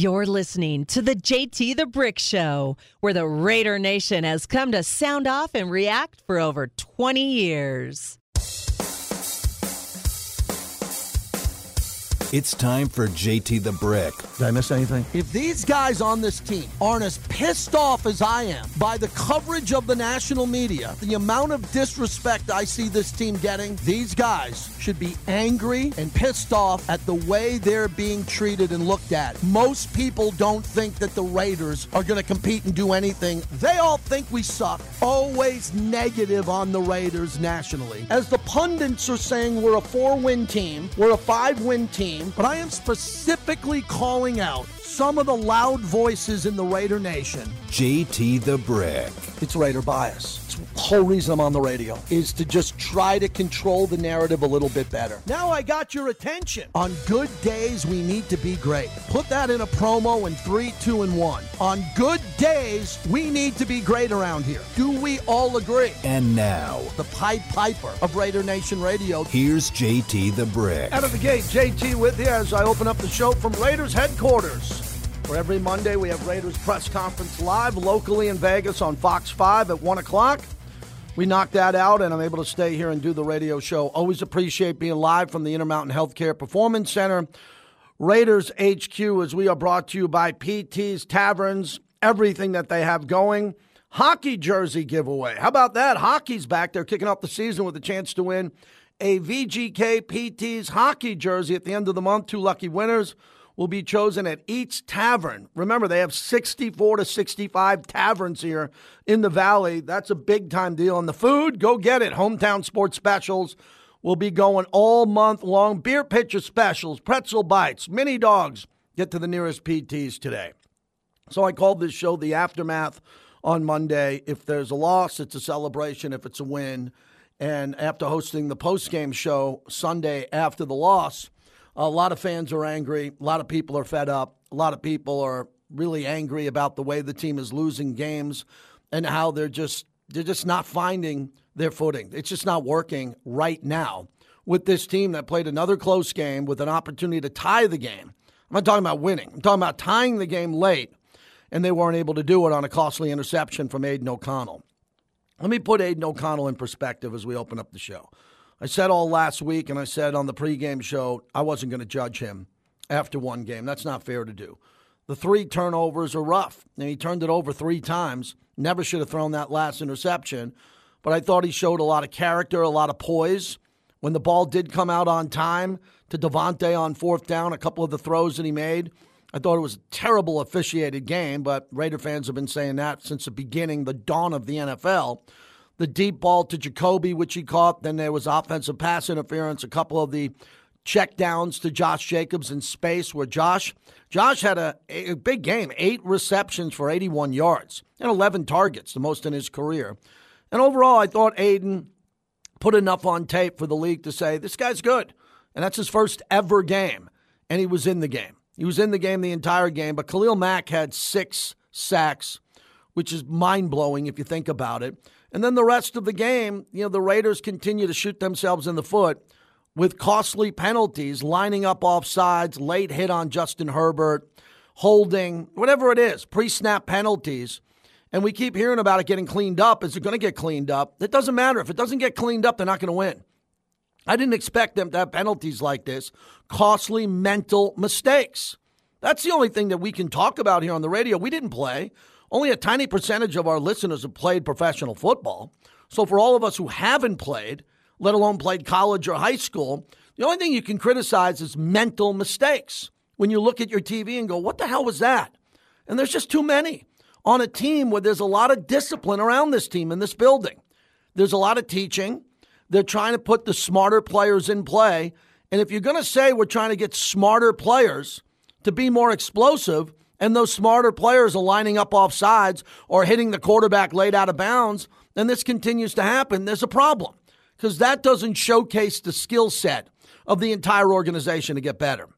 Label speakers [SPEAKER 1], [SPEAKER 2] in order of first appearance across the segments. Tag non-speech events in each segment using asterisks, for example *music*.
[SPEAKER 1] You're listening to the JT the Brick Show, where the Raider Nation has come to sound off and react for over 20 years.
[SPEAKER 2] It's time for JT the Brick.
[SPEAKER 3] Did I miss anything? If these guys on this team aren't as pissed off as I am by the coverage of the national media, the amount of disrespect I see this team getting, these guys should be angry and pissed off at the way they're being treated and looked at. Most people don't think that the Raiders are going to compete and do anything. They all think we suck. Always negative on the Raiders nationally. As the pundits are saying, we're a four win team, we're a five win team but I am specifically calling out some of the loud voices in the Raider Nation.
[SPEAKER 2] JT the Brick.
[SPEAKER 3] It's Raider bias. It's the whole reason I'm on the radio is to just try to control the narrative a little bit better. Now I got your attention. On good days, we need to be great. Put that in a promo in three, two, and one. On good days, we need to be great around here. Do we all agree?
[SPEAKER 2] And now,
[SPEAKER 3] the Pied Piper of Raider Nation Radio.
[SPEAKER 2] Here's JT the Brick.
[SPEAKER 3] Out of the gate, JT with you as I open up the show from Raiders headquarters. Where every Monday we have Raiders press conference live locally in Vegas on Fox 5 at 1 o'clock. We knocked that out, and I'm able to stay here and do the radio show. Always appreciate being live from the Intermountain Healthcare Performance Center. Raiders HQ, as we are brought to you by PT's Taverns, everything that they have going. Hockey jersey giveaway. How about that? Hockey's back. They're kicking off the season with a chance to win a VGK PT's hockey jersey at the end of the month. Two lucky winners will be chosen at each tavern. Remember, they have 64 to 65 taverns here in the valley. That's a big time deal. And the food, go get it. Hometown sports specials will be going all month long. Beer pitcher specials, pretzel bites, mini dogs. Get to the nearest PTs today. So I called this show the aftermath on Monday. If there's a loss, it's a celebration. If it's a win, and after hosting the post game show Sunday after the loss, a lot of fans are angry. A lot of people are fed up. A lot of people are really angry about the way the team is losing games and how they're just they're just not finding their footing. It's just not working right now with this team that played another close game with an opportunity to tie the game. I'm not talking about winning. I'm talking about tying the game late, and they weren't able to do it on a costly interception from Aidan O'Connell. Let me put Aidan O'Connell in perspective as we open up the show. I said all last week, and I said on the pregame show, I wasn't going to judge him after one game. That's not fair to do. The three turnovers are rough, and he turned it over three times. Never should have thrown that last interception, but I thought he showed a lot of character, a lot of poise. When the ball did come out on time to Davante on fourth down, a couple of the throws that he made, I thought it was a terrible officiated game, but Raider fans have been saying that since the beginning, the dawn of the NFL the deep ball to Jakobi, which he caught. Then there was offensive pass interference, a couple of the check downs to Josh Jacobs in space where Josh Josh had a, a big game, eight receptions for 81 yards and 11 targets, the most in his career. And overall, I thought Aidan put enough on tape for the league to say this guy's good. And that's his first ever game. And he was in the game. He was in the game the entire game. But Khalil Mack had six sacks, which is mind blowing if you think about it. And then the rest of the game, you know, the Raiders continue to shoot themselves in the foot with costly penalties, lining up off sides, late hit on Justin Herbert, holding, whatever it is, pre snap penalties. And we keep hearing about it getting cleaned up. Is it going to get cleaned up? It doesn't matter. If it doesn't get cleaned up, they're not going to win. I didn't expect them to have penalties like this, costly mental mistakes. That's the only thing that we can talk about here on the radio. We didn't play. Only a tiny percentage of our listeners have played professional football. So for all of us who haven't played, let alone played college or high school, the only thing you can criticize is mental mistakes. When you look at your TV and go, what the hell was that? And there's just too many on a team where there's a lot of discipline around this team in this building. There's a lot of teaching. They're trying to put the smarter players in play. And if you're going to say we're trying to get smarter players to be more explosive, and those smarter players are lining up off sides or hitting the quarterback late out of bounds, and this continues to happen, there's a problem because that doesn't showcase the skill set of the entire organization to get better.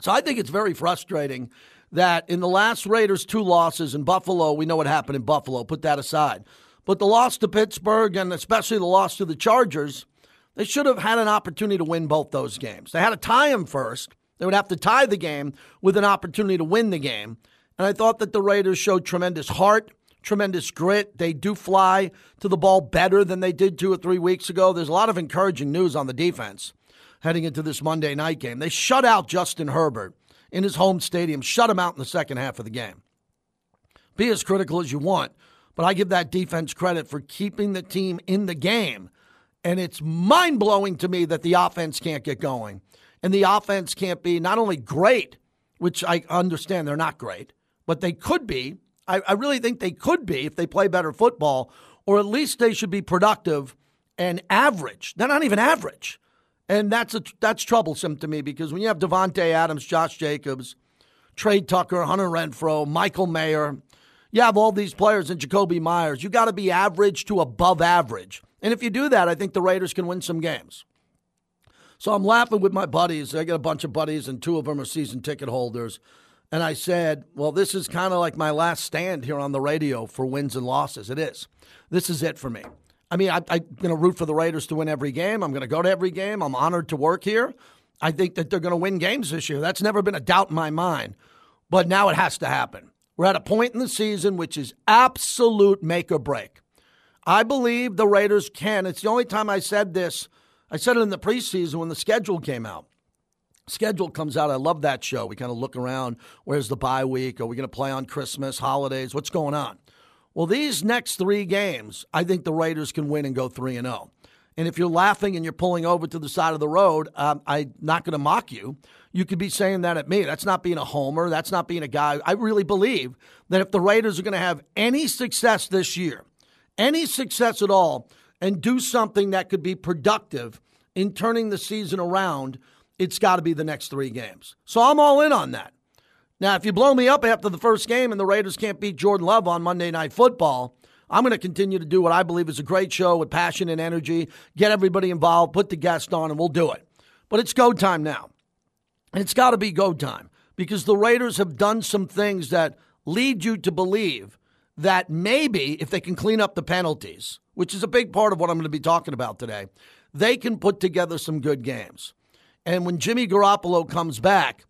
[SPEAKER 3] So I think it's very frustrating that in the last Raiders two losses in Buffalo, we know what happened in Buffalo, put that aside. But the loss to Pittsburgh and especially the loss to the Chargers, they should have had an opportunity to win both those games. They had to tie them first They would have to tie the game with an opportunity to win the game. And I thought that the Raiders showed tremendous heart, tremendous grit. They do fly to the ball better than they did two or three weeks ago. There's a lot of encouraging news on the defense heading into this Monday night game. They shut out Justin Herbert in his home stadium, shut him out in the second half of the game. Be as critical as you want, but I give that defense credit for keeping the team in the game. And it's mind blowing to me that the offense can't get going. And the offense can't be not only great, which I understand they're not great, but they could be. I, I really think they could be if they play better football, or at least they should be productive and average. They're not even average. And that's a, that's troublesome to me because when you have Davante Adams, Josh Jacobs, Tre Tucker, Hunter Renfrow, Michael Mayer, you have all these players and Jakobi Meyers. You got to be average to above average. And if you do that, I think the Raiders can win some games. So I'm laughing with my buddies. I got a bunch of buddies, and two of them are season ticket holders. And I said, Well, this is kind of like my last stand here on the radio for wins and losses. It is. This is it for me. I mean, I, am going to root for the Raiders to win every game. I'm going to go to every game. I'm honored to work here. I think that they're going to win games this year. That's never been a doubt in my mind. But now it has to happen. We're at a point in the season which is absolute make or break. I believe the Raiders can. It's the only time I said this. I said it in the preseason when the schedule came out. Schedule comes out. I love that show. We kind of look around. Where's the bye week? Are we going to play on Christmas, holidays? What's going on? Well, these next three games, I think the Raiders can win and go 3 and 0. And if you're laughing and you're pulling over to the side of the road, um, I'm not going to mock you. You could be saying that at me. That's not being a homer. That's not being a guy. I really believe that if the Raiders are going to have any success this year, any success at all, and do something that could be productive in turning the season around, it's got to be the next three games. So I'm all in on that. Now, if you blow me up after the first game and the Raiders can't beat Jordan Love on Monday Night Football, I'm going to continue to do what I believe is a great show with passion and energy, get everybody involved, put the guest on, and we'll do it. But it's go time now. It's got to be go time because the Raiders have done some things that lead you to believe that maybe if they can clean up the penalties, which is a big part of what I'm going to be talking about today, they can put together some good games. And when Jimmy Garoppolo comes back,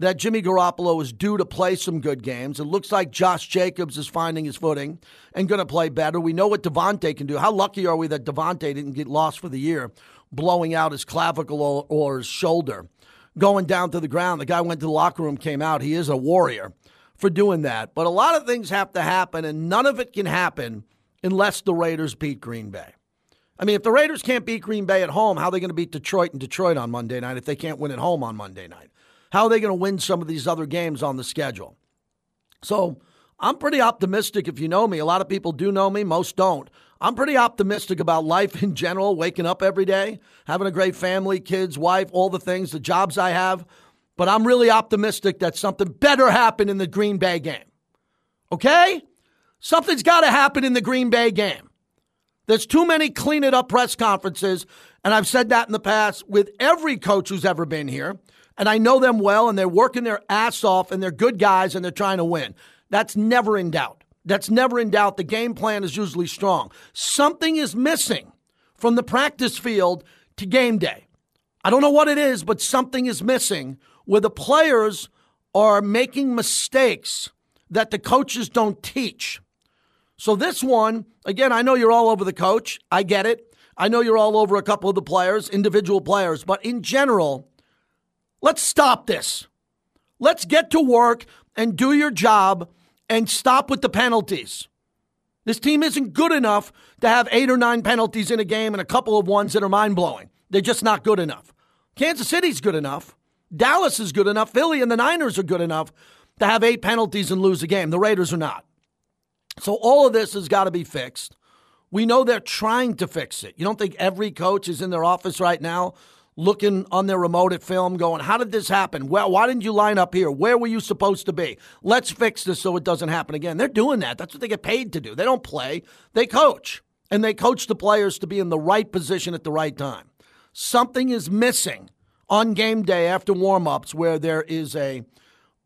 [SPEAKER 3] that Jimmy Garoppolo is due to play some good games. It looks like Josh Jacobs is finding his footing and going to play better. We know what Davante can do. How lucky are we that Davante didn't get lost for the year, blowing out his clavicle or his shoulder, going down to the ground. The guy went to the locker room, came out. He is a warrior for doing that. But a lot of things have to happen, and none of it can happen unless the Raiders beat Green Bay. I mean, if the Raiders can't beat Green Bay at home, how are they going to beat Detroit and Detroit on Monday night if they can't win at home on Monday night? How are they going to win some of these other games on the schedule? So I'm pretty optimistic if you know me. A lot of people do know me, most don't. I'm pretty optimistic about life *laughs* in general, waking up every day, having a great family, kids, wife, all the things, the jobs I have. But I'm really optimistic that something better happened in the Green Bay game. Okay? Something's got to happen in the Green Bay game. There's too many clean it up press conferences, and I've said that in the past with every coach who's ever been here and I know them well, and they're working their ass off, and they're good guys, and they're trying to win. That's never in doubt. That's never in doubt. The game plan is usually strong. Something is missing from the practice field to game day. I don't know what it is, but something is missing where the players are making mistakes that the coaches don't teach. So, this one, again, I know you're all over the coach. I get it. I know you're all over a couple of the players, individual players, but in general, Let's stop this. Let's get to work and do your job and stop with the penalties. This team isn't good enough to have eight or nine penalties in a game and a couple of ones that are mind blowing. They're just not good enough. Kansas City's good enough. Dallas is good enough. Philly and the Niners are good enough to have eight penalties and lose a game. The Raiders are not. So all of this has got to be fixed. We know they're trying to fix it. You don't think every coach is in their office right now looking on their remote at film, going, How did this happen? Well, why didn't you line up here? Where were you supposed to be? Let's fix this so it doesn't happen again. They're doing that. That's what they get paid to do. They don't play, they coach. And they coach the players to be in the right position at the right time. Something is missing on game day after warmups where there is a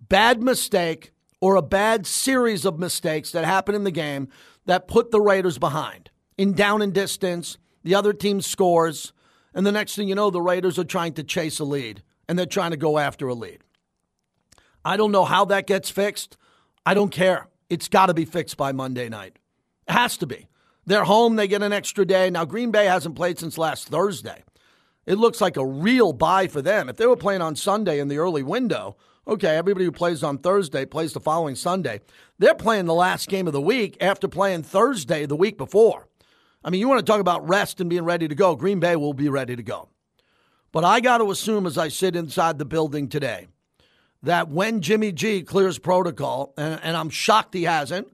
[SPEAKER 3] bad mistake or a bad series of mistakes that happen in the game that put the Raiders behind. In down and distance, the other team scores and the next thing you know, the Raiders are trying to chase a lead. and they're trying to go after a lead. I don't know how that gets fixed. I don't care. It's got to be fixed by Monday night. It has to be. They're home, they get an extra day. Now, Green Bay hasn't played since last Thursday. It looks like a real bye for them. If they were playing on Sunday in the early window, okay, everybody who plays on Thursday plays the following Sunday. They're playing the last game of the week after playing Thursday the week before. I mean, you want to talk about rest and being ready to go. Green Bay will be ready to go. But I got to assume as I sit inside the building today that when Jimmy G clears protocol, and, and I'm shocked he hasn't,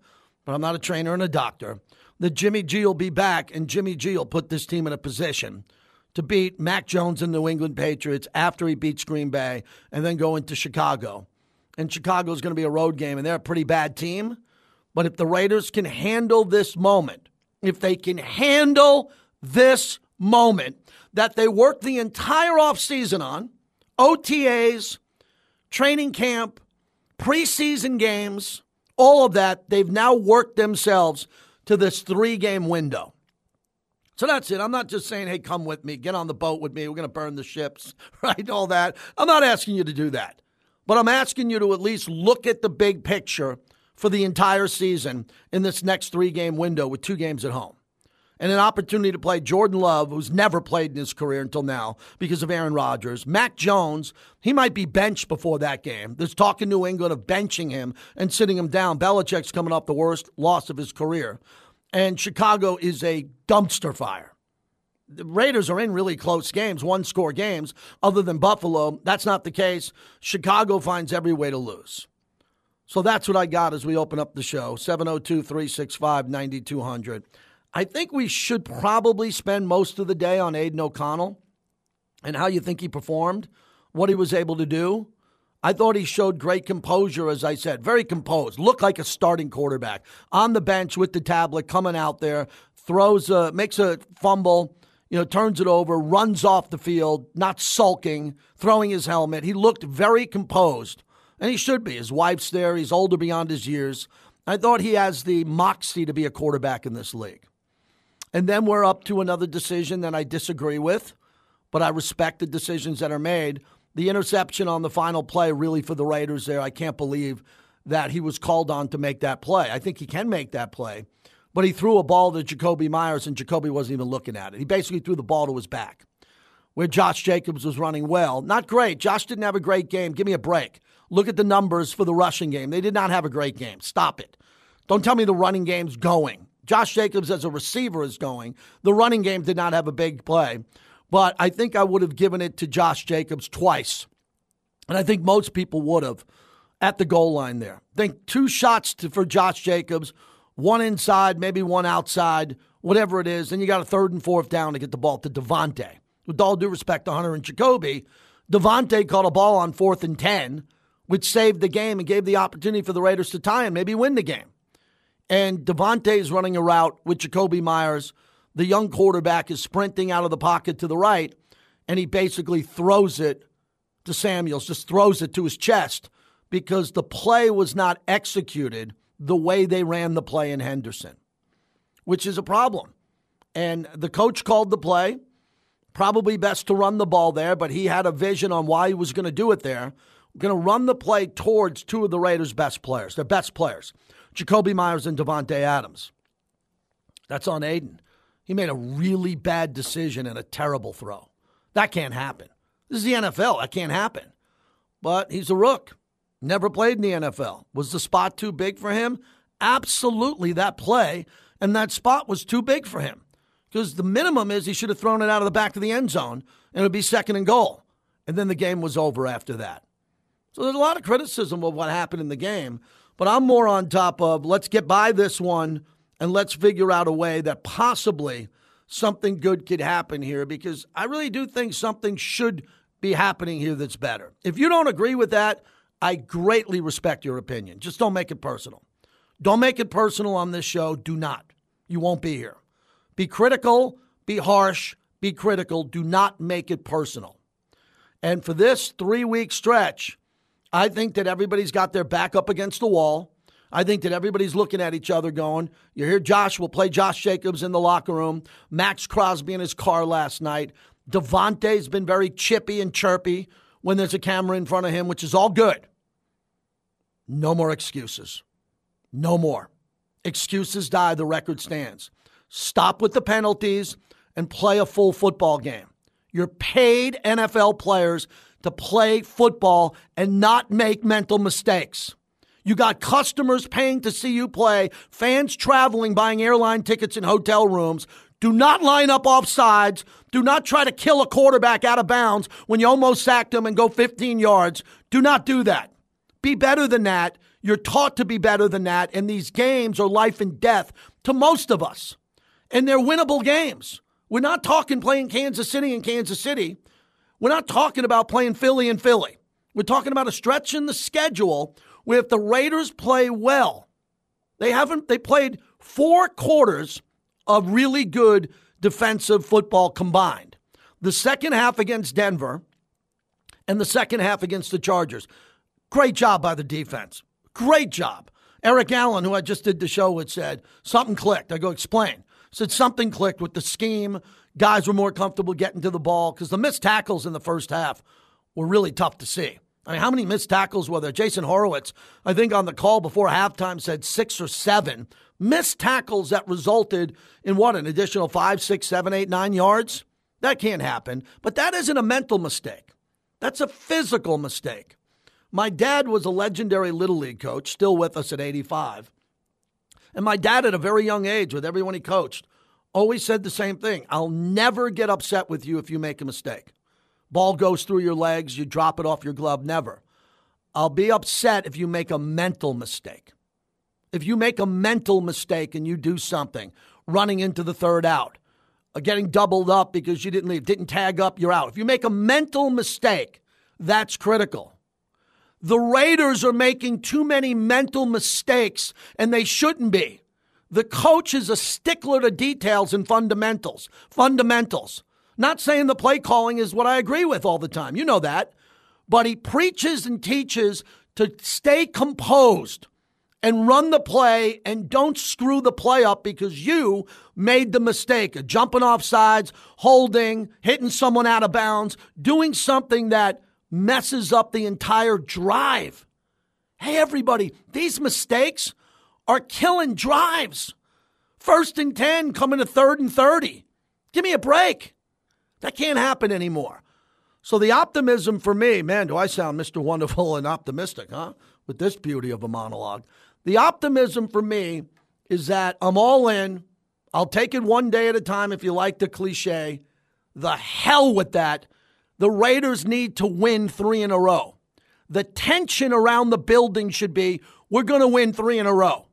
[SPEAKER 3] but I'm not a trainer and a doctor, that Jimmy G will be back and Jimmy G will put this team in a position to beat Mac Jones and New England Patriots after he beats Green Bay and then go into Chicago. And Chicago is going to be a road game, and they're a pretty bad team. But if the Raiders can handle this moment, if they can handle this moment that they worked the entire offseason on, OTAs, training camp, preseason games, all of that, they've now worked themselves to this three game window. So that's it. I'm not just saying, hey, come with me, get on the boat with me, we're going to burn the ships, *laughs* right? All that. I'm not asking you to do that. But I'm asking you to at least look at the big picture for the entire season in this next three game window with two games at home and an opportunity to play Jordan Love, who's never played in his career until now because of Aaron Rodgers. Mac Jones, he might be benched before that game. There's talk in New England of benching him and sitting him down. Belichick's coming off the worst loss of his career. And Chicago is a dumpster fire. The Raiders are in really close games, one score games, other than Buffalo. That's not the case. Chicago finds every way to lose. So that's what I got as we open up the show 702 365 9200. I think we should probably spend most of the day on Aidan O'Connell and how you think he performed, what he was able to do. I thought he showed great composure, as I said, very composed, looked like a starting quarterback on the bench with the tablet, coming out there, throws a, makes a fumble, you know, turns it over, runs off the field, not sulking, throwing his helmet. He looked very composed, and he should be. His wife's there. He's older beyond his years. I thought he has the moxie to be a quarterback in this league. And then we're up to another decision that I disagree with, but I respect the decisions that are made. The interception on the final play, really, for the Raiders there, I can't believe that he was called on to make that play. I think he can make that play, but he threw a ball to Jakobi Meyers, and Jakobi wasn't even looking at it. He basically threw the ball to his back, where Josh Jacobs was running well. Not great. Josh didn't have a great game. Give me a break. Look at the numbers for the rushing game. They did not have a great game. Stop it. Don't tell me the running game's going. Josh Jacobs as a receiver is going. The running game did not have a big play, but I think I would have given it to Josh Jacobs twice. And I think most people would have at the goal line there. I think two shots to, for Josh Jacobs, one inside, maybe one outside, whatever it is. Then you got a third and fourth down to get the ball to Davante. With all due respect to Hunter and Jakobi, Davante caught a ball on fourth and 10, which saved the game and gave the opportunity for the Raiders to tie and maybe win the game and Davante is running a route with Jakobi Meyers. The young quarterback is sprinting out of the pocket to the right, and he basically throws it to Samuels, just throws it to his chest because the play was not executed the way they ran the play in Henderson, which is a problem. And the coach called the play. Probably best to run the ball there, but he had a vision on why he was going to do it there. Going to run the play towards two of the Raiders' best players, their best players. Jakobi Meyers and Davante Adams. That's on Aidan. He made a really bad decision and a terrible throw. That can't happen. This is the NFL. That can't happen. But he's a rook. Never played in the NFL. Was the spot too big for him? Absolutely, that play and that spot was too big for him. Because the minimum is he should have thrown it out of the back of the end zone and it would be second and goal. And then the game was over after that. So there's a lot of criticism of what happened in the game. But I'm more on top of let's get by this one and let's figure out a way that possibly something good could happen here because I really do think something should be happening here that's better. If you don't agree with that, I greatly respect your opinion. Just don't make it personal. Don't make it personal on this show. Do not. You won't be here. Be critical, be harsh, be critical. Do not make it personal. And for this three week stretch, I think that everybody's got their back up against the wall. I think that everybody's looking at each other going, you hear Josh, we'll play Josh Jacobs in the locker room. Maxx Crosby in his car last night. Davante's been very chippy and chirpy when there's a camera in front of him, which is all good. No more excuses. No more. Excuses die, the record stands. Stop with the penalties and play a full football game. You're paid NFL players to play football and not make mental mistakes. You got customers paying to see you play, fans traveling, buying airline tickets and hotel rooms. Do not line up off sides. Do not try to kill a quarterback out of bounds when you almost sacked him and go 15 yards. Do not do that. Be better than that. You're taught to be better than that. And these games are life and death to most of us. And they're winnable games. We're not talking playing Kansas City and Kansas City. We're not talking about playing Philly and Philly. We're talking about a stretch in the schedule if the Raiders play well, they haven't they played four quarters of really good defensive football combined. The second half against Denver and the second half against the Chargers. Great job by the defense. Great job. Eric Allen, who I just did the show with, said something clicked. I go, explain. Said something clicked with the scheme. Guys were more comfortable getting to the ball because the missed tackles in the first half were really tough to see. I mean, how many missed tackles were there? Jason Horowitz, I think on the call before halftime, said six or seven missed tackles that resulted in what, an additional five, six, seven, eight, nine yards? That can't happen. But that isn't a mental mistake, that's a physical mistake. My dad was a legendary Little League coach, still with us at 85. And my dad, at a very young age, with everyone he coached, always said the same thing I'll never get upset with you if you make a mistake. Ball goes through your legs, you drop it off your glove, never. I'll be upset if you make a mental mistake. If you make a mental mistake and you do something, running into the third out, uh, getting doubled up because you didn't leave, didn't tag up, you're out. If you make a mental mistake, that's critical. The Raiders are making too many mental mistakes, and they shouldn't be. The coach is a stickler to details and fundamentals. Fundamentals. Not saying the play calling is what I agree with all the time. You know that. But he preaches and teaches to stay composed and run the play and don't screw the play up because you made the mistake of jumping off sides, holding, hitting someone out of bounds, doing something that messes up the entire drive. Hey, everybody, these mistakes are killing drives. First and 10 coming to third and 30. Give me a break. That can't happen anymore. So the optimism for me, man, do I sound Mr. Wonderful and optimistic, huh? With this beauty of a monologue. The optimism for me is that I'm all in. I'll take it one day at a time if you like the cliche. The hell with that. The Raiders need to win three in a row. The tension around the building should be we're going to win three in a row.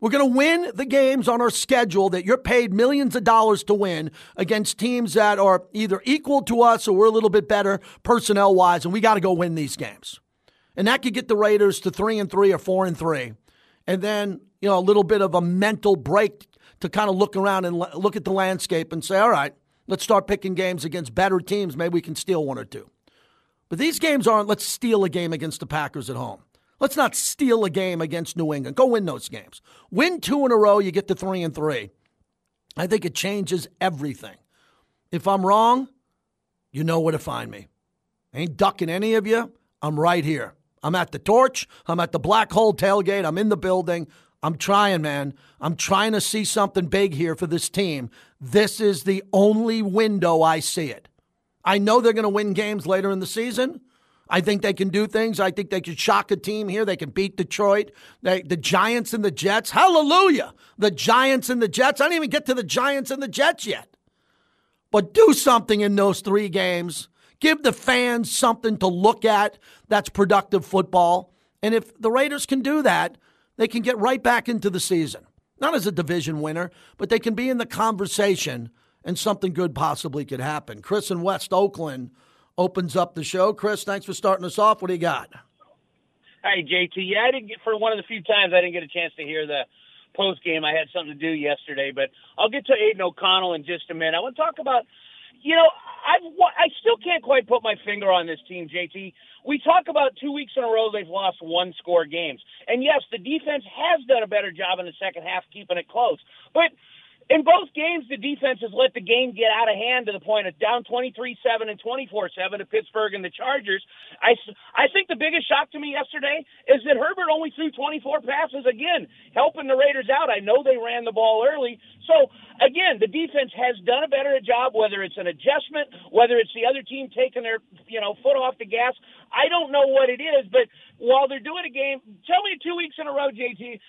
[SPEAKER 3] We're going to win the games on our schedule that you're paid millions of dollars to win against teams that are either equal to us or we're a little bit better personnel wise, and we got to go win these games. And that could get the Raiders to three and three or four and three and then you know a little bit of a mental break to kind of look around and look at the landscape and say, all right, let's start picking games against better teams. Maybe we can steal one or two. But these games aren't let's steal a game against the Packers at home. Let's not steal a game against New England. Go win those games. Win two in a row, you get to three and three. I think it changes everything. If I'm wrong, you know where to find me. I ain't ducking any of you. I'm right here. I'm at the torch. I'm at the black hole tailgate. I'm in the building. I'm trying, man. I'm trying to see something big here for this team. This is the only window I see it. I know they're going to win games later in the season. I think they can do things. I think they can shock a team here. They can beat Detroit. They, the Giants and the Jets. Hallelujah. The Giants and the Jets. I didn't even get to the Giants and the Jets yet. But do something in those three games. Give the fans something to look at that's productive football. And if the Raiders can do that, they can get right back into the season. Not as a division winner, but they can be in the conversation and something good possibly could happen. Chris in West Oakland opens up the show. Chris, thanks for starting us off. What do you got?
[SPEAKER 4] Hi, JT. Yeah, I didn't get for one of the few times I didn't get a chance to hear the post game. I had something to do yesterday, but I'll get to Aidan O'Connell in just a minute. I want to talk about you know, I I still can't quite put my finger on this team, JT. We talk about two weeks in a row they've lost one score games, and yes, the defense has done a better job in the second half keeping it close. But in both games, the defense has let the game get out of hand to the point of down 23-7 and 24-7 to Pittsburgh and the Chargers. I, I think the biggest shock to me yesterday is that Herbert only threw 24 passes again, helping the Raiders out. I know they ran the ball early. So, again, the defense has done a better job, whether it's an adjustment, whether it's the other team taking their, you know, foot off the gas. I don't know what it is, but while they're doing a game, tell me two weeks in a row, JT,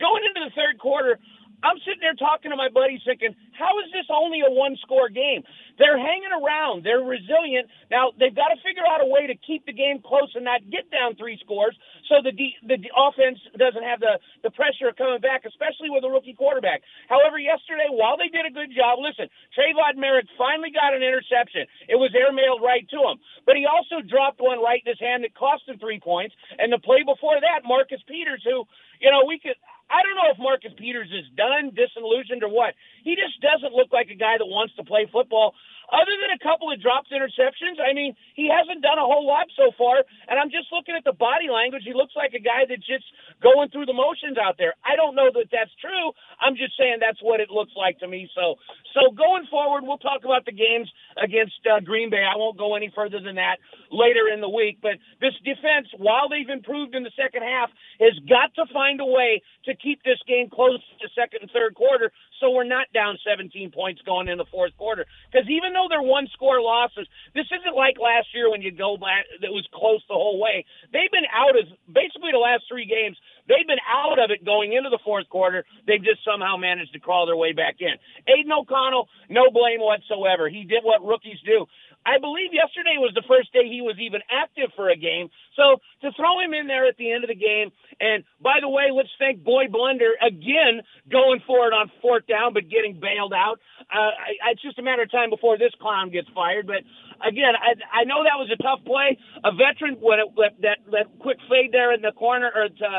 [SPEAKER 4] going into the third quarter – I'm sitting there talking to my buddies thinking, how is this only a one score game? They're hanging around. They're resilient. Now, they've got to figure out a way to keep the game close and not get down three scores so the, the de- offense doesn't have the, the pressure of coming back, especially with a rookie quarterback. However, yesterday, while they did a good job, listen, Tre'von Moehrig finally got an interception. It was airmailed right to him. But he also dropped one right in his hand that cost him three points. And the play before that, Marcus Peters, who, you know, we could – I don't know if Marcus Peters is done, disillusioned, or what. He just doesn't look like a guy that wants to play football other than a couple of dropped interceptions, I mean, he hasn't done a whole lot so far. And I'm just looking at the body language. He looks like a guy that's just going through the motions out there. I don't know that that's true. I'm just saying that's what it looks like to me. So, so going forward, we'll talk about the games against uh, Green Bay. I won't go any further than that later in the week. But this defense, while they've improved in the second half, has got to find a way to keep this game close to second and third quarter so we're not down 17 points going in the fourth quarter. Because even though they're one score losses, this isn't like last year when you go back, that was close the whole way. They've been out of basically the last three games. They've been out of it going into the fourth quarter. They've just somehow managed to crawl their way back in. Aidan O'Connell, no blame whatsoever. He did what rookies do. I believe yesterday was the first day he was even active for a game. So to throw him in there at the end of the game, and by the way, let's thank Boy Blunder again going for it on fourth down, but getting bailed out. Uh, I, it's just a matter of time before this clown gets fired. But again, I, I know that was a tough play. A veteran when it that that quick fade there in the corner or to,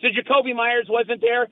[SPEAKER 4] to Jakobi Meyers wasn't there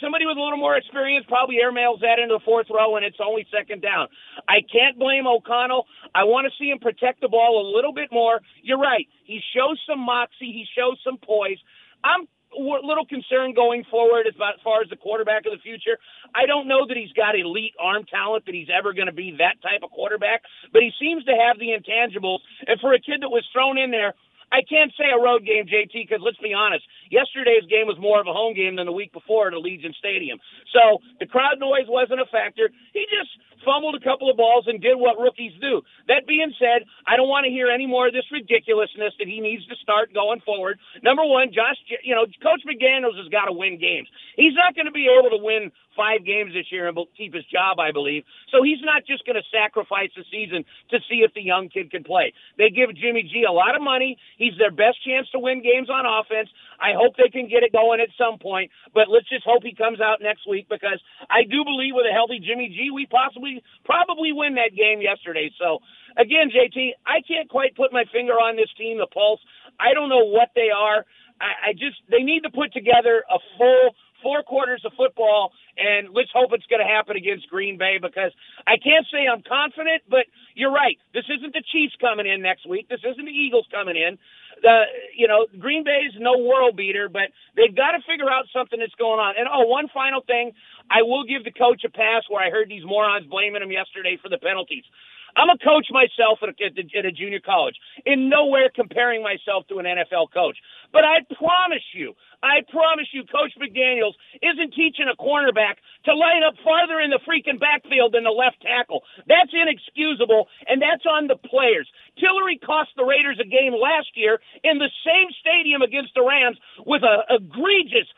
[SPEAKER 4] somebody with a little more experience probably airmails that into the fourth row and it's only second down. I can't blame O'Connell. I want to see him protect the ball a little bit more. You're right. He shows some moxie. He shows some poise. I'm a little concerned going forward as far as the quarterback of the future. I don't know that he's got elite arm talent, that he's ever going to be that type of quarterback, but he seems to have the intangibles. And for a kid that was thrown in there I can't say a road game, JT, because let's be honest, yesterday's game was more of a home game than the week before at Allegiant Stadium. So the crowd noise wasn't a factor. He just fumbled a couple of balls and did what rookies do. That being said, I don't want to hear any more of this ridiculousness that he needs to start going forward. Number one, Josh, you know, Coach McDaniels has got to win games. He's not going to be able to win five games this year and keep his job, I believe. So he's not just going to sacrifice the season to see if the young kid can play. They give Jimmy G a lot of money. He's their best chance to win games on offense. I hope they can get it going at some point, but let's just hope he comes out next week because I do believe with a healthy Jimmy G, we possibly probably win that game yesterday. So again, JT, I can't quite put my finger on this team, the pulse. I don't know what they are. I, I just they need to put together a full four quarters of football, and let's hope it's going to happen against Green Bay because I can't say I'm confident, but you're right. This isn't the Chiefs coming in next week. This isn't the Eagles coming in. The you know Green Bay's no world beater, but they've got to figure out something that's going on. And oh, one final thing, I will give the coach a pass where I heard these morons blaming him yesterday for the penalties. I'm a coach myself at a, at a junior college, in nowhere comparing myself to an NFL coach. But I promise you, I promise you, Coach McDaniels isn't teaching a cornerback to line up farther in the freaking backfield than the left tackle. That's inexcusable, and that's on the players. Tillery cost the Raiders a game last year in the same stadium against the Rams with a egregious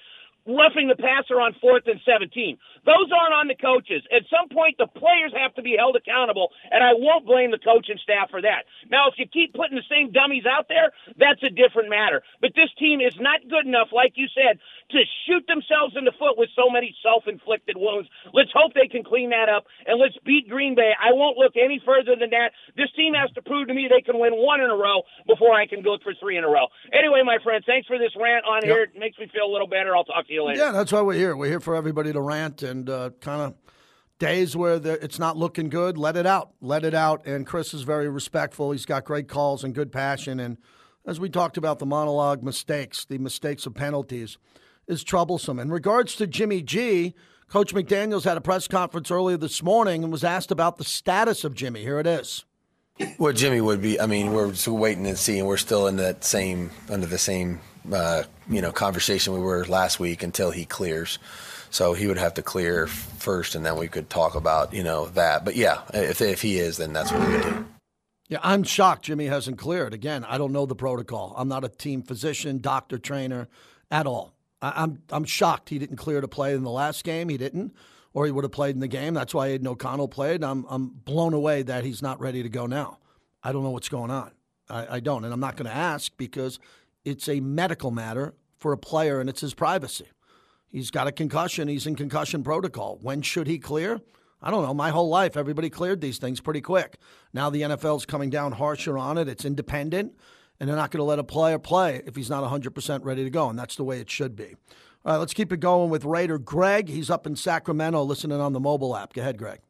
[SPEAKER 4] roughing the passer on fourth and 17. Those aren't on the coaches. At some point, the players have to be held accountable, and I won't blame the coaching staff for that. Now, if you keep putting the same dummies out there, that's a different matter. But this team is not good enough, like you said, to shoot themselves in the foot with so many self-inflicted wounds. Let's hope they can clean that up, and let's beat Green Bay. I won't look any further than that. This team has to prove to me they can win one in a row before I can go for three in a row. Anyway, my friends, thanks for this rant on yep. here. It makes me feel a little better. I'll talk to you later.
[SPEAKER 3] Yeah, that's why we're here. We're here for everybody to rant and uh, kind of days where it's not looking good, let it out. Let it out. And Chris is very respectful. He's got great calls and good passion. And as we talked about the monologue mistakes, the mistakes of penalties is troublesome. In regards to Jimmy G, Coach McDaniels had a press conference earlier this morning and was asked about the status of Jimmy. Here it is.
[SPEAKER 5] Well, Jimmy would be. I mean, we're still waiting and seeing. We're still in that same under the same uh, you know conversation we were last week until he clears. So he would have to clear first, and then we could talk about you know that. But yeah, if if he is, then that's what we do.
[SPEAKER 3] Yeah, I'm shocked Jimmy hasn't cleared. Again, I don't know the protocol. I'm not a team physician, doctor, trainer at all. I, I'm I'm shocked he didn't clear to play in the last game. He didn't or he would have played in the game. That's why Aidan O'Connell played. I'm, I'm blown away that he's not ready to go now. I don't know what's going on. I, I don't. And I'm not going to ask because it's a medical matter for a player and it's his privacy. He's got a concussion. He's in concussion protocol. When should he clear? I don't know. My whole life, everybody cleared these things pretty quick. Now the NFL's coming down harsher on it. It's independent, and they're not going to let a player play if he's not 100% ready to go, and that's the way it should be. All right, let's keep it going with Raider Greg. He's up in Sacramento listening on the mobile app. Go ahead, Greg.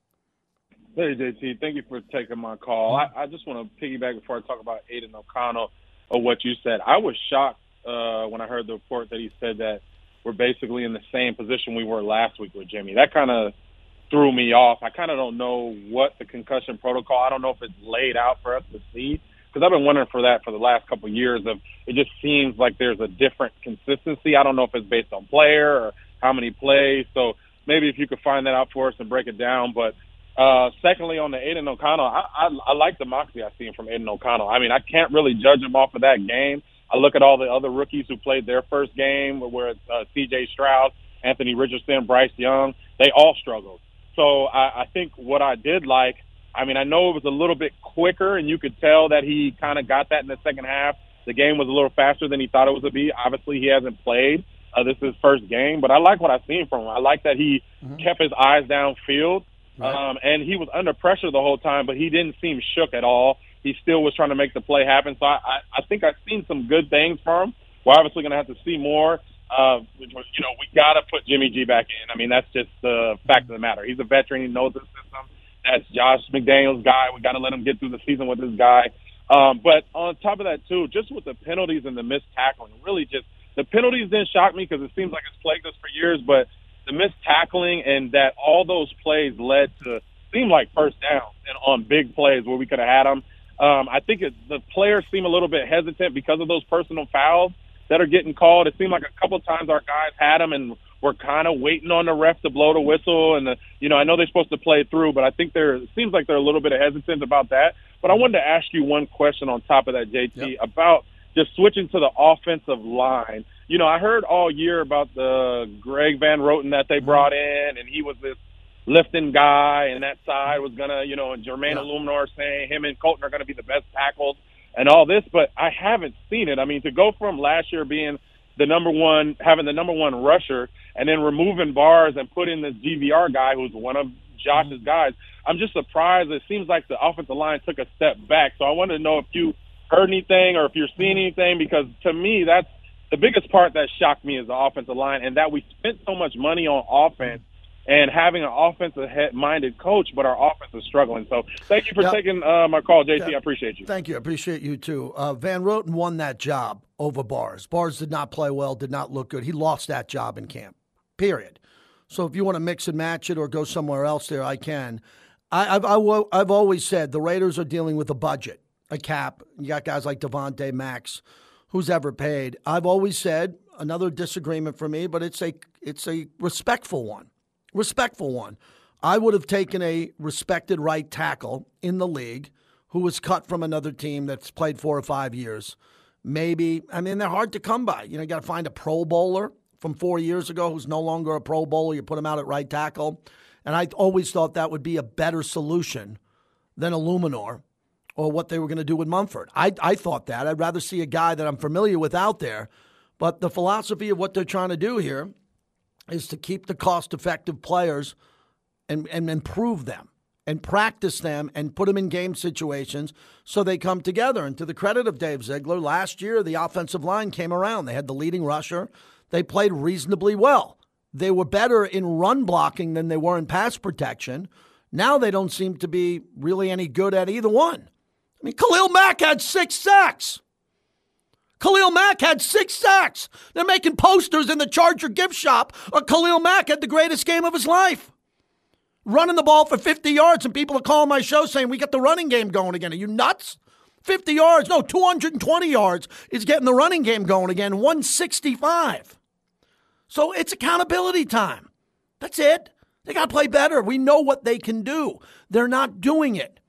[SPEAKER 6] Hey, JT. Thank you for taking my call. Mm-hmm. I, I just want to piggyback before I talk about Aidan O'Connell or what you said. I was shocked uh, when I heard the report that he said that we're basically in the same position we were last week with Jimmy. That kind of threw me off. I kind of don't know what the concussion protocol. I don't know if it's laid out for us to see because I've been wondering for that for the last couple of years. Of it just seems like there's a different consistency. I don't know if it's based on player or how many plays. So maybe if you could find that out for us and break it down. But uh, secondly, on the Aidan O'Connell, I, I, I like the moxie I've seen from Aidan O'Connell. I mean, I can't really judge him off of that game. I look at all the other rookies who played their first game, where it's uh, C.J. Stroud, Anthony Richardson, Bryce Young. They all struggled. So I, I think what I did like I mean, I know it was a little bit quicker, and you could tell that he kind of got that in the second half. The game was a little faster than he thought it was to be. Obviously, he hasn't played. Uh, this is his first game, but I like what I've seen from him. I like that he mm-hmm. kept his eyes downfield, um, and he was under pressure the whole time, but he didn't seem shook at all. He still was trying to make the play happen. So I, I, I think I've seen some good things from him. We're obviously going to have to see more. Uh, you know, we got to put Jimmy G back in. I mean, that's just the fact of the matter. He's a veteran. He knows the system. That's Josh McDaniels' guy. We got to let him get through the season with this guy. Um, but on top of that, too, just with the penalties and the missed tackling, really just the penalties didn't shock me because it seems like it's plagued us for years. But the missed tackling and that all those plays led to seem like first down and on big plays where we could have had them. Um, I think it, the players seem a little bit hesitant because of those personal fouls that are getting called. It seemed like a couple times our guys had them and we're kind of waiting on the ref to blow the whistle. And, the, you know, I know they're supposed to play through, but I think they're, it seems like they're a little bit hesitant about that. But I wanted to ask you one question on top of that, JT, yep. about just switching to the offensive line. You know, I heard all year about the Greg Van Roten that they brought in, and he was this lifting guy, and that side was going to, you know, and Jermaine yeah. Saying him and Kolton are going to be the best tackles and all this, but I haven't seen it. I mean, to go from last year being – the number one, having the number one rusher, and then removing Bars and putting this GVR guy who's one of Josh's mm-hmm. guys. I'm just surprised. It seems like the offensive line took a step back. So I wanted to know if you heard anything or if you're seeing mm-hmm. anything because to me that's the biggest part that shocked me is the offensive line and that we spent so much money on offense and having an offensive minded coach, but our offense is struggling. So thank you for yep. taking uh, my call, JT. Yep. I appreciate you.
[SPEAKER 3] Thank you. I appreciate you too. Uh, Van Roten won that job over Bars. Bars did not play well, did not look good. He lost that job in camp, period. So if you want to mix and match it or go somewhere else there, I can. I, have I've always said the Raiders are dealing with a budget, a cap. You got guys like Davante Maxx, who's ever paid. I've always said another disagreement for me, but it's a it's a respectful one respectful one. I would have taken a respected right tackle in the league who was cut from another team that's played four or five years. Maybe, I mean, they're hard to come by. You know, you got to find a Pro Bowler from four years ago who's no longer a Pro Bowler. You put him out at right tackle. And I always thought that would be a better solution than Eluemunor or what they were going to do with Munford. I, I thought that. I'd rather see a guy that I'm familiar with out there. But the philosophy of what they're trying to do here is to keep the cost effective players and, and improve them and practice them and put them in game situations so they come together. And to the credit of Dave Ziegler, last year the offensive line came around. They had the leading rusher. They played reasonably well. They were better in run blocking than they were in pass protection. Now they don't seem to be really any good at either one. I mean, Khalil Mack had six sacks. Khalil Mack had six sacks. They're making posters in the Charger gift shop of Khalil Mack had the greatest game of his life. Running the ball for 50 yards, and people are calling my show saying, We got the running game going again. Are you nuts? 50 yards, no, 220 yards is getting the running game going again, 165. So it's accountability time. That's it. They got to play better. We know what they can do. They're not doing it.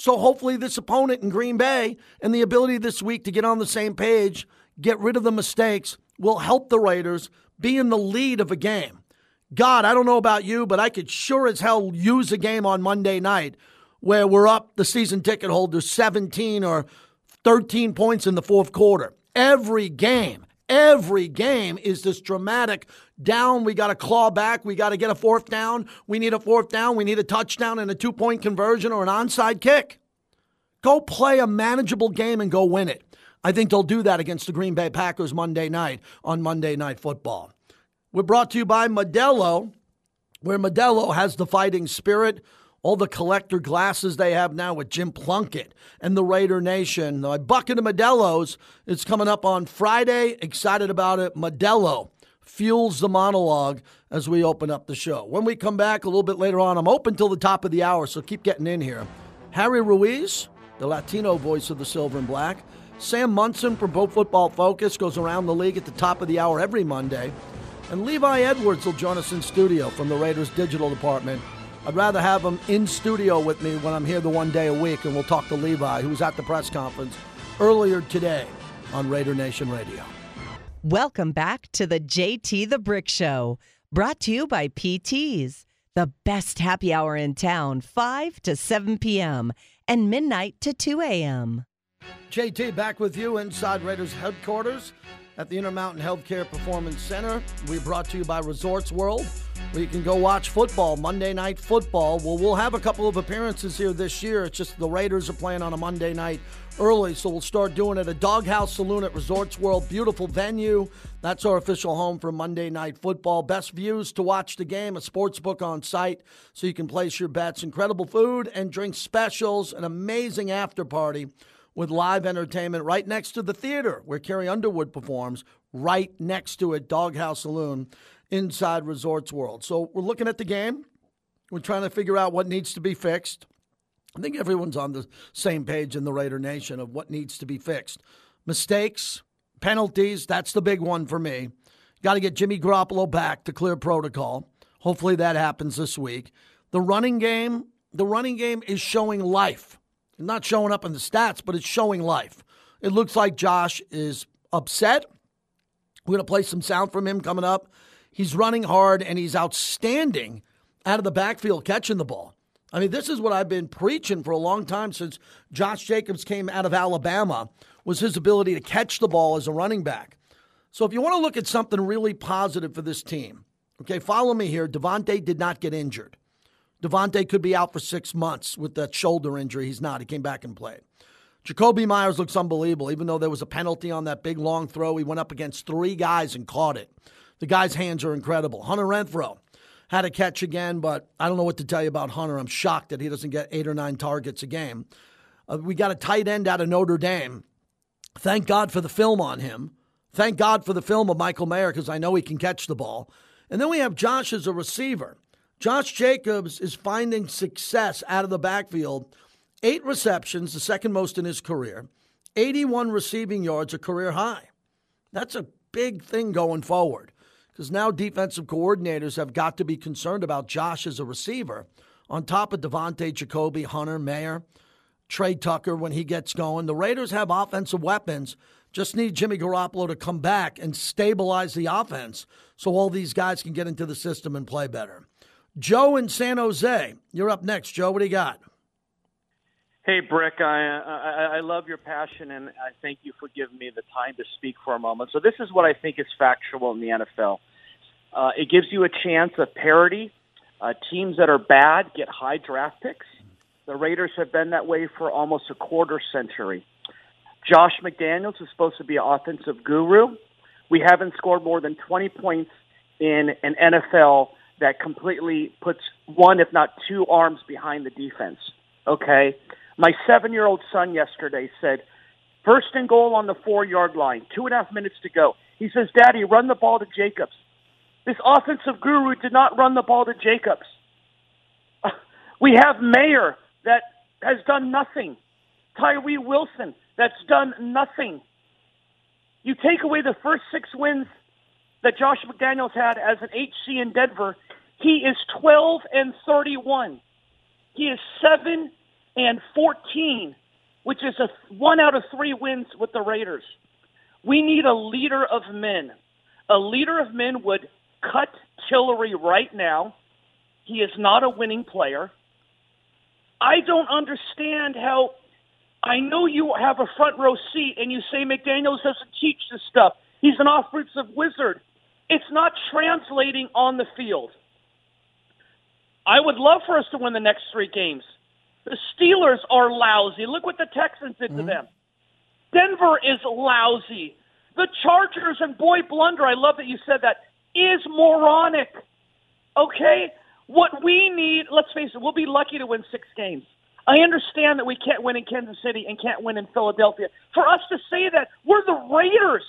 [SPEAKER 3] So hopefully, this opponent in Green Bay and the ability this week to get on the same page, get rid of the mistakes, will help the Raiders be in the lead of a game. God, I don't know about you, but I could sure as hell use a game on Monday night where we're up the season ticket holders 17 or 13 points in the fourth quarter. Every game, every game is this dramatic down. We got to claw back. We got to get a fourth down. We need a fourth down. We need a touchdown and a two point conversion or an onside kick. Go play a manageable game and go win it. I think they'll do that against the Green Bay Packers Monday night on Monday Night Football. We're brought to you by Modelo, where Modelo has the fighting spirit. All the collector glasses they have now with Jim Plunkett and the Raider Nation. A bucket of Modelo's is coming up on Friday. Excited about it. Modelo fuels the monologue as we open up the show. When we come back a little bit later on, I'm open till the top of the hour, so keep getting in here. Harry Ruiz, the Latino voice of the Silver and Black. Sam Monson from Pro Football Focus goes around the league at the top of the hour every Monday. And Levi Edwards will join us in studio from the Raiders digital department. I'd rather have him in studio with me when I'm here the one day a week, and we'll talk to Levi, who was at the press conference earlier today on Raider Nation Radio.
[SPEAKER 1] Welcome back to the JT the Brick Show, brought to you by PT's, the best happy hour in town, 5 to 7 p.m. and midnight to 2 a.m.
[SPEAKER 3] JT back with you inside Raiders headquarters at the Intermountain Healthcare Performance Center. We're brought to you by Resorts World, where you can go watch football, Monday Night Football. Well, we'll have a couple of appearances here this year. It's just the Raiders are playing on a Monday night early, so we'll start doing it at Doghouse Saloon at Resorts World. Beautiful venue. That's our official home for Monday Night Football. Best views to watch the game, a sports book on site so you can place your bets. Incredible food and drink specials, an amazing after party with live entertainment right next to the theater where Carrie Underwood performs, right next to it, Doghouse Saloon inside Resorts World. So we're looking at the game. We're trying to figure out what needs to be fixed. I think everyone's on the same page in the Raider Nation of what needs to be fixed. Mistakes, penalties, that's the big one for me. Got to get Jimmy Garoppolo back to clear protocol. Hopefully that happens this week. The running game, the running game is showing life. Not showing up in the stats, but it's showing life. It looks like Josh is upset. We're going to play some sound from him coming up. He's running hard and he's outstanding out of the backfield catching the ball. I mean, this is what I've been preaching for a long time since Josh Jacobs came out of Alabama was his ability to catch the ball as a running back. So if you want to look at something really positive for this team, okay, follow me here. Davante did not get injured. Davante could be out for six months with that shoulder injury. He's not. He came back and played. Jakobi Meyers looks unbelievable. Even though there was a penalty on that big long throw, he went up against three guys and caught it. The guy's hands are incredible. Hunter Renfrow had a catch again, but I don't know what to tell you about Hunter. I'm shocked that he doesn't get eight or nine targets a game. Uh, we got a tight end out of Notre Dame. Thank God for the film on him. Thank God for the film of Michael Mayer because I know he can catch the ball. And then we have Josh as a receiver. Josh Jacobs is finding success out of the backfield. Eight receptions, the second most in his career. 81 receiving yards, a career high. That's a big thing going forward because now defensive coordinators have got to be concerned about Josh as a receiver on top of Davante, Jakobi, Hunter, Mayer, Tre Tucker when he gets going. The Raiders have offensive weapons. Just need Jimmy Garoppolo to come back and stabilize the offense so all these guys can get into the system and play better. Joe in San Jose, you're up next. Joe, what do you got?
[SPEAKER 7] Hey, Brick, I, I, I love your passion, and I thank you for giving me the time to speak for a moment. So, this is what I think is factual in the NFL. Uh, it gives you a chance of parity. Uh, teams that are bad get high draft picks. The Raiders have been that way for almost a quarter century. Josh McDaniels is supposed to be an offensive guru. We haven't scored more than 20 points in an NFL that completely puts one, if not two, arms behind the defense. Okay? My seven year old son yesterday said, First and goal on the four yard line, two and a half minutes to go. He says, Daddy, run the ball to Jacobs. This offensive guru did not run the ball to Jacobs. *laughs* We have Mayer that has done nothing. Tyree Wilson that's done nothing. You take away the first six wins that Josh McDaniels had as an HC in Denver, he is 12 and 31. He is 7 and 14, which is a one out of three wins with the Raiders. We need a leader of men. A leader of men would cut Tillery right now. He is not a winning player. I don't understand how. I know you have a front row seat and you say McDaniels doesn't teach this stuff. He's an offensive wizard. It's not translating on the field. I would love for us to win the next three games. The Steelers are lousy. Look what the Texans did to mm-hmm. them. Denver is lousy. The Chargers and boy blunder. I love that you said that is moronic. Okay, what we need. Let's face it. We'll be lucky to win six games. I understand that we can't win in Kansas City and can't win in Philadelphia. For us to say that we're the Raiders,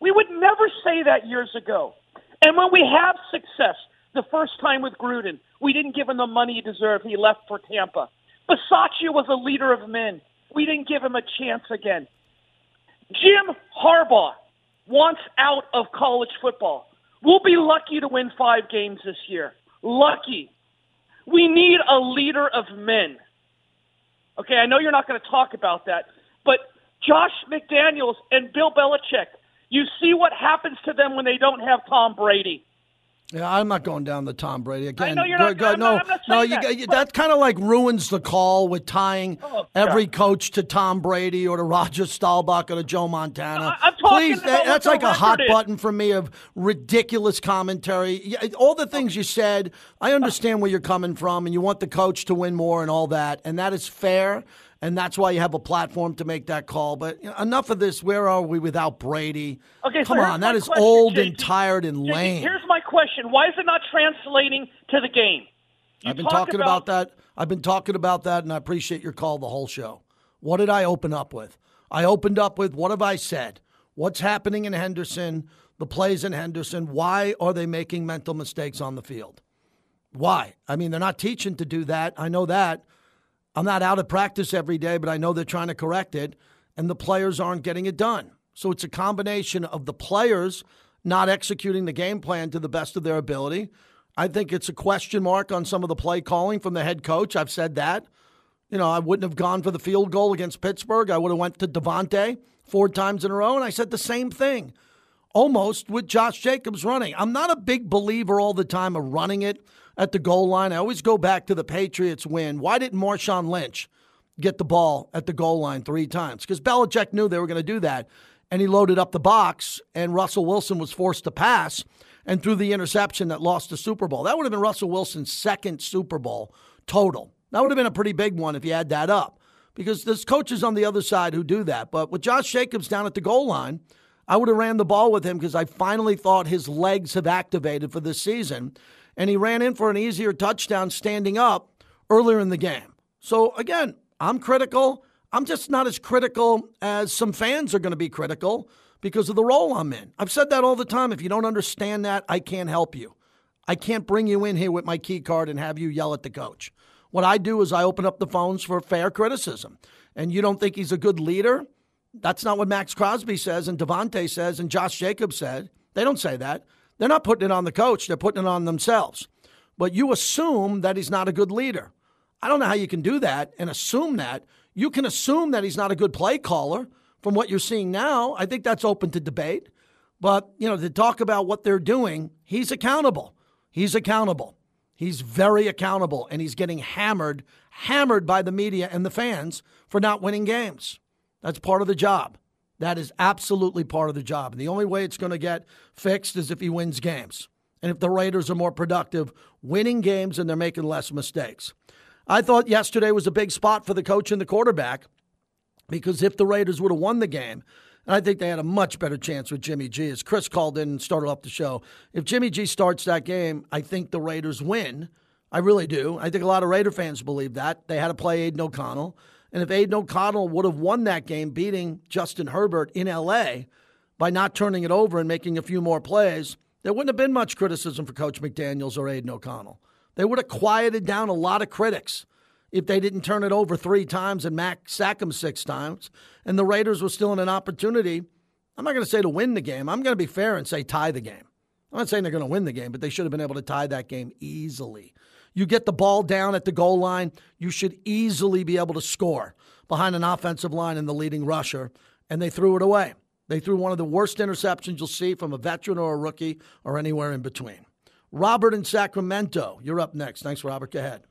[SPEAKER 7] we would never say that years ago. And when we have success, the first time with Gruden, we didn't give him the money he deserved. He left for Tampa. Bisaccia was a leader of men. We didn't give him a chance again. Jim Harbaugh wants out of college football. We'll be lucky to win five games this year. Lucky. We need a leader of men. Okay, I know you're not going to talk about that, but Josh McDaniels and Bill Belichick, you see what happens to them when they don't have Tom Brady.
[SPEAKER 3] Yeah, I'm not going down the Tom Brady again.
[SPEAKER 7] know you're not- I'm
[SPEAKER 3] no,
[SPEAKER 7] not- I'm not
[SPEAKER 3] no, you,
[SPEAKER 7] that,
[SPEAKER 3] you- that kind of like ruins the call with tying
[SPEAKER 7] Oh,
[SPEAKER 3] every coach to Tom Brady or to Roger Staubach or to Joe Montana.
[SPEAKER 7] I- I'm talking
[SPEAKER 3] Please, that- that's like a hot
[SPEAKER 7] is.
[SPEAKER 3] button for me of ridiculous commentary. Yeah, All the things you said, I understand where you're coming from, and you want the coach to win more and all that, and that is fair. And that's why you have a platform to make that call. But you know, enough of this. Where are we without Brady?
[SPEAKER 7] Okay,
[SPEAKER 3] come
[SPEAKER 7] here's
[SPEAKER 3] on, that is
[SPEAKER 7] question,
[SPEAKER 3] old
[SPEAKER 7] JT.
[SPEAKER 3] and tired and
[SPEAKER 7] JT,
[SPEAKER 3] lame.
[SPEAKER 7] Here's my question: Why is it not translating to the game? You
[SPEAKER 3] I've been
[SPEAKER 7] talk
[SPEAKER 3] talking about, that. I've been talking about that, and I appreciate your call the whole show. What did I open up with? I opened up with what have I said? What's happening in Henderson? The plays in Henderson. Why are they making mental mistakes on the field? Why? I mean, they're not teaching to do that. I know that. I'm not out of practice every day, but I know they're trying to correct it, and the players aren't getting it done. So it's a combination of the players not executing the game plan to the best of their ability. I think it's a question mark on some of the play calling from the head coach. I've said that. You know, I wouldn't have gone for the field goal against Pittsburgh. I would have went to Davante four times in a row, and I said the same thing almost with Josh Jacobs running. I'm not a big believer all the time of running it at the goal line. I always go back to the Patriots win. Why didn't Marshawn Lynch get the ball at the goal line three times? Because Belichick knew they were going to do that. And he loaded up the box, and Russell Wilson was forced to pass and threw the interception that lost the Super Bowl. That would have been Russell Wilson's second Super Bowl total. That would have been a pretty big one if you add that up. Because there's coaches on the other side who do that. But with Josh Jacobs down at the goal line, I would have ran the ball with him because I finally thought his legs have activated for this season. And he ran in for an easier touchdown standing up earlier in the game. So again, I'm critical. I'm just not as critical as some fans are going to be critical because of the role I'm in. I've said that all the time. If you don't understand that, I can't help you. I can't bring you in here with my key card and have you yell at the coach. What I do is I open up the phones for fair criticism. And you don't think he's a good leader? That's not what Maxx Crosby says and Davante says and Josh Jacobs said. They don't say that. They're not putting it on the coach, they're putting it on themselves. But you assume that he's not a good leader. I don't know how you can do that and assume that. You can assume that he's not a good play caller from what you're seeing now. I think that's open to debate. But, you know, to talk about what they're doing, he's accountable. He's accountable. He's very accountable and he's getting hammered, hammered by the media and the fans for not winning games. That's part of the job. That is absolutely part of the job. And the only way it's going to get fixed is if he wins games. And if the Raiders are more productive winning games and they're making less mistakes. I thought yesterday was a big spot for the coach and the quarterback because if the Raiders would have won the game, and I think they had a much better chance with Jimmy G. As Chris called in and started off the show, if Jimmy G starts that game, I think the Raiders win. I really do. I think a lot of Raider fans believe that. They had to play Aidan O'Connell. And if Aidan O'Connell would have won that game, beating Justin Herbert in LA by not turning it over and making a few more plays, there wouldn't have been much criticism for Coach McDaniels or Aidan O'Connell. They would have quieted down a lot of critics if they didn't turn it over three times and Mack sack them six times, and the Raiders were still in an opportunity. I'm not going to say to win the game. I'm going to be fair and say tie the game. I'm not saying they're going to win the game, but they should have been able to tie that game easily. You get the ball down at the goal line, you should easily be able to score behind an offensive line and the leading rusher, and they threw it away. They threw one of the worst interceptions you'll see from a veteran or a rookie or anywhere in between. Robert in Sacramento, you're up next. Thanks, Robert. Go ahead.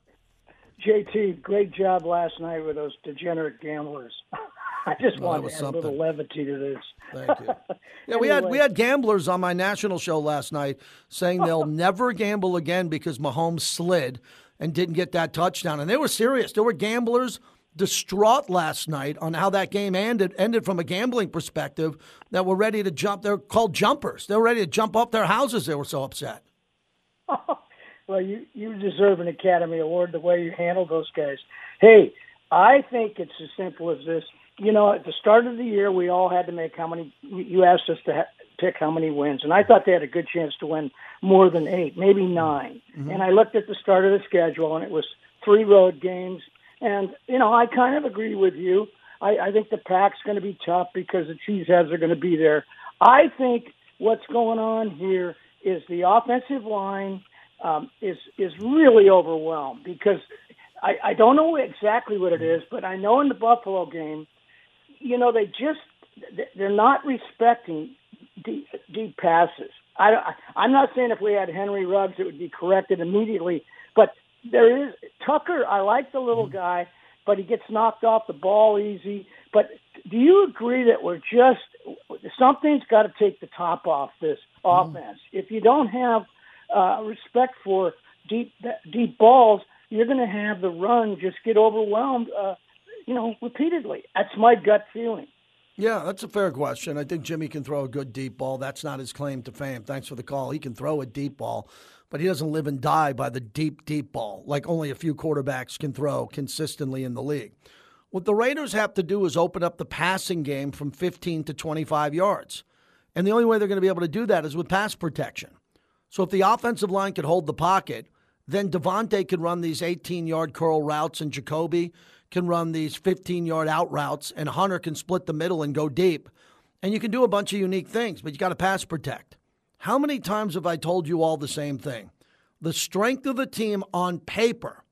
[SPEAKER 8] JT, great job last night with those degenerate gamblers. *laughs* I just
[SPEAKER 3] Well,
[SPEAKER 8] wanted to add a little levity to this.
[SPEAKER 3] Thank you. *laughs* Yeah, we had we had gamblers on my national show last night saying they'll *laughs* never gamble again because Mahomes slid and didn't get that touchdown, and they were serious. There were gamblers distraught last night on how that game ended ended from a gambling perspective that were ready to jump. They're called jumpers. They were ready to jump off their houses. They were so upset. *laughs*
[SPEAKER 8] Well, you you deserve an Academy Award the way you handled those guys. Hey, I think it's as simple as this. You know, at the start of the year, we all had to make how many. You asked us to ha- pick how many wins, and I thought they had a good chance to win more than eight, maybe 9 And I looked at the start of the schedule, and it was three road games. And you know, I kind of agree with you. I, I think the pack's going to be tough because the cheeseheads are going to be there. I think what's going on here is the offensive line um, is is really overwhelmed because I, I don't know exactly what it is, but I know in the Buffalo game, you know, they just they're not respecting deep, deep passes. I, I I'm not saying if we had Henry Ruggs it would be corrected immediately, but there is Tucker. I like the little guy, but he gets knocked off the ball easy. But do you agree that we're just something's got to take the top off this offense? If you don't have uh, respect for deep deep balls, you're going to have the run just get overwhelmed. Uh, you know, repeatedly. That's my gut feeling.
[SPEAKER 3] Yeah, that's a fair question. I think Jimmy can throw a good deep ball. That's not his claim to fame. Thanks for the call. He can throw a deep ball, but he doesn't live and die by the deep, deep ball like only a few quarterbacks can throw consistently in the league. What the Raiders have to do is open up the passing game from 15 to 25 yards. And the only way they're going to be able to do that is with pass protection. So if the offensive line could hold the pocket, then Davante can run these 18 yard curl routes and Jakobi can run these 15 yard out routes and Hunter can split the middle and go deep. And you can do a bunch of unique things, but you got to pass protect. How many times have I told you all the same thing? The strength of the team on paper.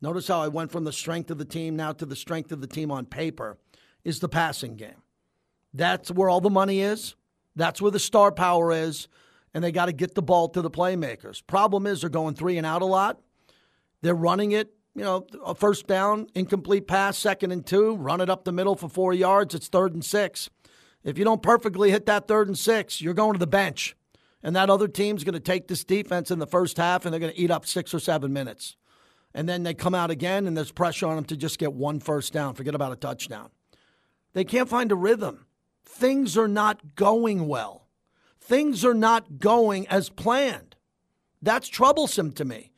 [SPEAKER 3] Notice how I went from the strength of the team now to the strength of the team on paper is the passing game. That's where all the money is. That's where the star power is. And they got to get the ball to the playmakers. Problem is, they're going three and out a lot. They're running it, you know, a first down, incomplete pass, second and two, run it up the middle for four yards. It's third and six. If you don't perfectly hit that third and six, you're going to the bench. And that other team's going to take this defense in the first half and they're going to eat up six or seven minutes. And then they come out again and there's pressure on them to just get one first down. Forget about a touchdown. They can't find a rhythm. Things are not going well. Things are not going as planned. That's troublesome to me.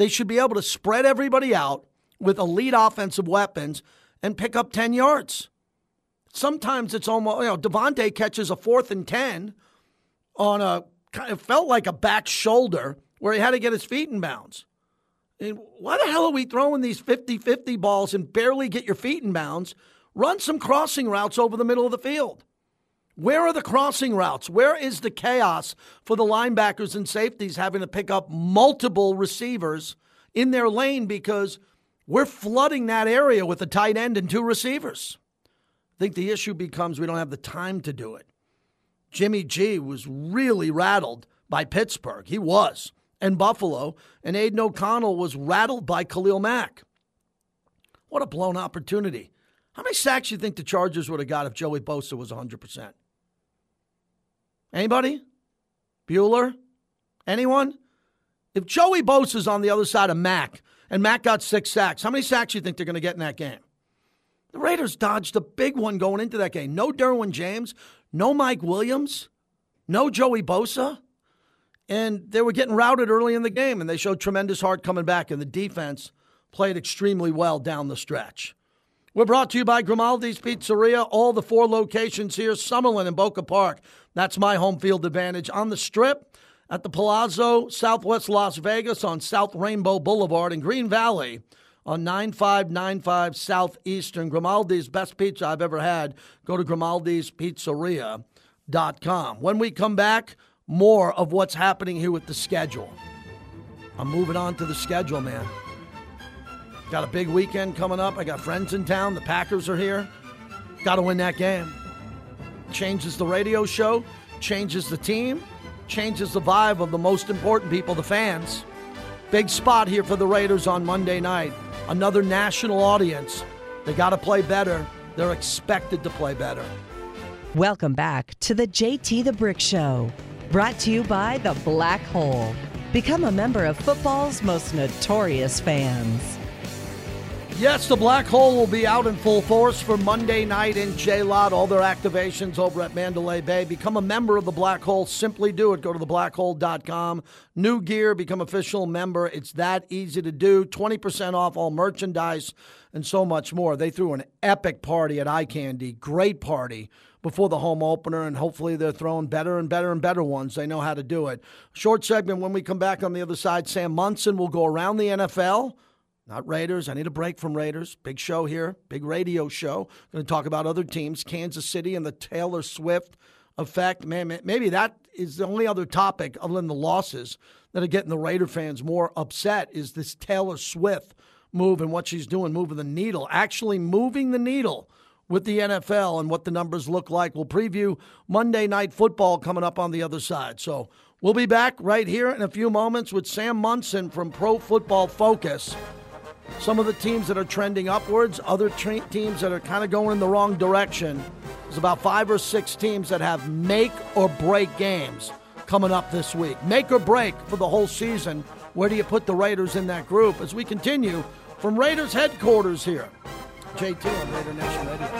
[SPEAKER 3] They should be able to spread everybody out with elite offensive weapons and pick up 10 yards. Sometimes it's almost, you know, Davante catches a fourth and 10 on a, of felt like a back shoulder where he had to get his feet in bounds. Why the hell are we throwing these 50 50 balls and barely get your feet in bounds? Run some crossing routes over the middle of the field. Where are the crossing routes? Where is the chaos for the linebackers and safeties having to pick up multiple receivers in their lane because we're flooding that area with a tight end and two receivers? I think the issue becomes we don't have the time to do it. Jimmy G was really rattled by Pittsburgh. He was. And Buffalo. And Aidan O'Connell was rattled by Khalil Mack. What a blown opportunity. How many sacks do you think the Chargers would have got if Joey Bosa was 100%? Anybody? Bueller? Anyone? If Joey Bosa's on the other side of Mack and Mack got six sacks, how many sacks do you think they're going to get in that game? The Raiders dodged a big one going into that game. No Derwin James, no Mike Williams, no Joey Bosa. And they were getting routed early in the game, and they showed tremendous heart coming back, and the defense played extremely well down the stretch. We're brought to you by Grimaldi's Pizzeria, all the four locations here, Summerlin and Boca Park. That's my home field advantage. On the strip, at the Palazzo, Southwest Las Vegas on South Rainbow Boulevard in Green Valley on 9595 Southeastern. Grimaldi's best pizza I've ever had. Go to grimaldi'spizzeria.com. When we come back, more of what's happening here with the schedule. I'm moving on to the schedule, man. Got a big weekend coming up. I got friends in town. The Packers are here. Got to win that game. Changes the radio show, changes the team, changes the vibe of the most important people, the fans. Big spot here for the Raiders on Monday night. Another national audience. They got to play better. They're expected to play better.
[SPEAKER 1] Welcome back to the JT the Brick Show, brought to you by The Black Hole. Become a member of football's most notorious fans.
[SPEAKER 3] Yes, the Black Hole will be out in full force for Monday night in J Lot. All their activations over at Mandalay Bay. Become a member of the Black Hole. Simply do it. Go to theblackhole.com. New gear, become official member. It's that easy to do. 20% off all merchandise and so much more. They threw an epic party at Eye Candy. Great party before the home opener, and hopefully they're throwing better and better and better ones. They know how to do it. Short segment when we come back on the other side. Sam Monson will go around the NFL not Raiders. I need a break from Raiders. Big show here, big radio show. Going to talk about other teams, Kansas City and the Taylor Swift effect. Man, maybe that is the only other topic other than the losses that are getting the Raider fans more upset is this Taylor Swift move and what she's doing, moving the needle, actually moving the needle with the NFL and what the numbers look like. We'll preview Monday Night Football coming up on the other side. So we'll be back right here in a few moments with Sam Monson from Pro Football Focus some of the teams that are trending upwards, other tra- teams that are kind of going in the wrong direction. There's about five or six teams that have make or break games coming up this week. Make or break for the whole season. Where do you put the Raiders in that group as we continue from Raiders headquarters here? JT on Raider Nation Radio.